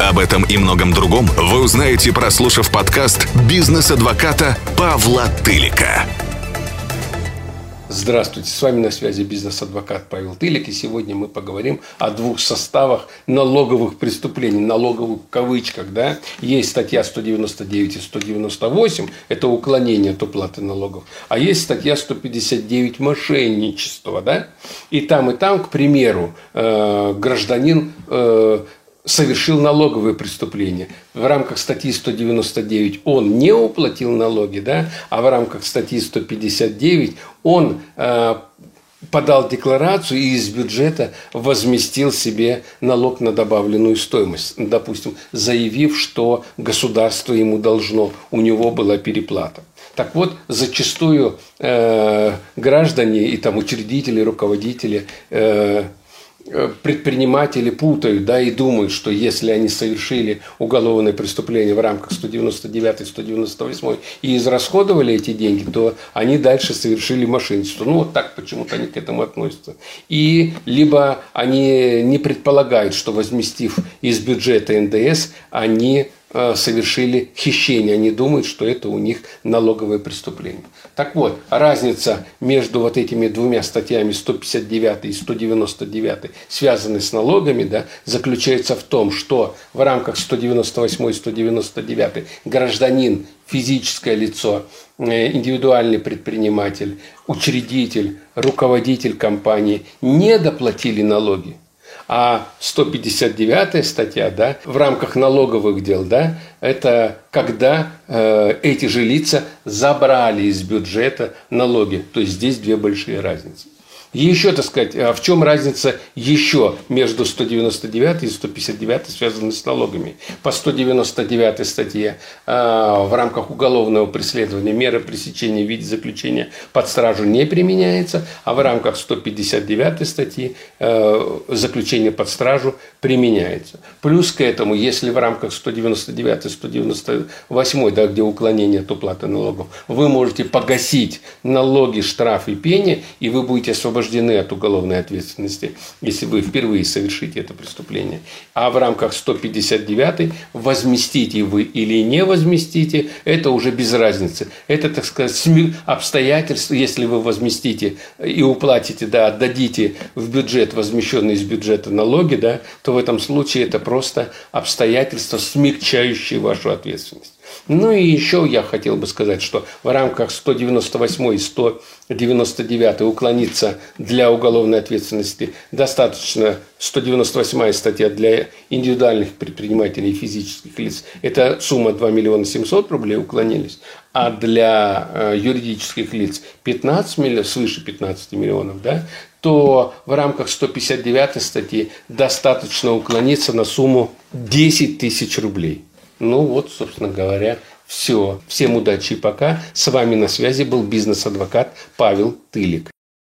Об этом и многом другом вы узнаете, прослушав подкаст бизнес-адвоката Павла Тылика. Здравствуйте, с вами на связи бизнес-адвокат Павел Тылик, и сегодня мы поговорим о двух составах налоговых преступлений, налоговых кавычках, да. Есть статья 199 и 198, это уклонение от уплаты налогов, а есть статья 159 мошенничество, да. И там, и там, к примеру, э, гражданин э, совершил налоговые преступления. В рамках статьи 199 он не уплатил налоги, да, а в рамках статьи 159 он э, подал декларацию и из бюджета возместил себе налог на добавленную стоимость, допустим, заявив, что государство ему должно, у него была переплата. Так вот, зачастую э, граждане и там учредители, руководители э, предприниматели путают да, и думают, что если они совершили уголовное преступление в рамках 199 198 и израсходовали эти деньги, то они дальше совершили мошенничество. Ну, вот так почему-то они к этому относятся. И либо они не предполагают, что возместив из бюджета НДС, они Э, совершили хищение. Они думают, что это у них налоговое преступление. Так вот, разница между вот этими двумя статьями 159 и 199, связанной с налогами, да, заключается в том, что в рамках 198 и 199 гражданин, физическое лицо, э, индивидуальный предприниматель, учредитель, руководитель компании не доплатили налоги. А 159 статья, да, в рамках налоговых дел, да, это когда э, эти же лица забрали из бюджета налоги. То есть здесь две большие разницы. И еще, так сказать, а в чем разница еще между 199 и 159, связанной с налогами? По 199 статье а, в рамках уголовного преследования мера пресечения в виде заключения под стражу не применяется, а в рамках 159 статьи а, заключение под стражу применяется. Плюс к этому, если в рамках 199 и 198, да, где уклонение от уплаты налогов, вы можете погасить налоги, штрафы, пени, и вы будете освобождены освобождены от уголовной ответственности, если вы впервые совершите это преступление. А в рамках 159 возместите вы или не возместите, это уже без разницы. Это, так сказать, обстоятельства, если вы возместите и уплатите, да, отдадите в бюджет возмещенные из бюджета налоги, да, то в этом случае это просто обстоятельства, смягчающие вашу ответственность. Ну и еще я хотел бы сказать, что в рамках 198 и 199 уклониться для уголовной ответственности достаточно 198 статья для индивидуальных предпринимателей и физических лиц. Это сумма 2 миллиона 700 рублей уклонились, а для э, юридических лиц 15 миллионов, свыше 15 миллионов, да, то в рамках 159 статьи достаточно уклониться на сумму 10 тысяч рублей. Ну вот, собственно говоря, все. Всем удачи и пока. С вами на связи был бизнес-адвокат Павел Тылик.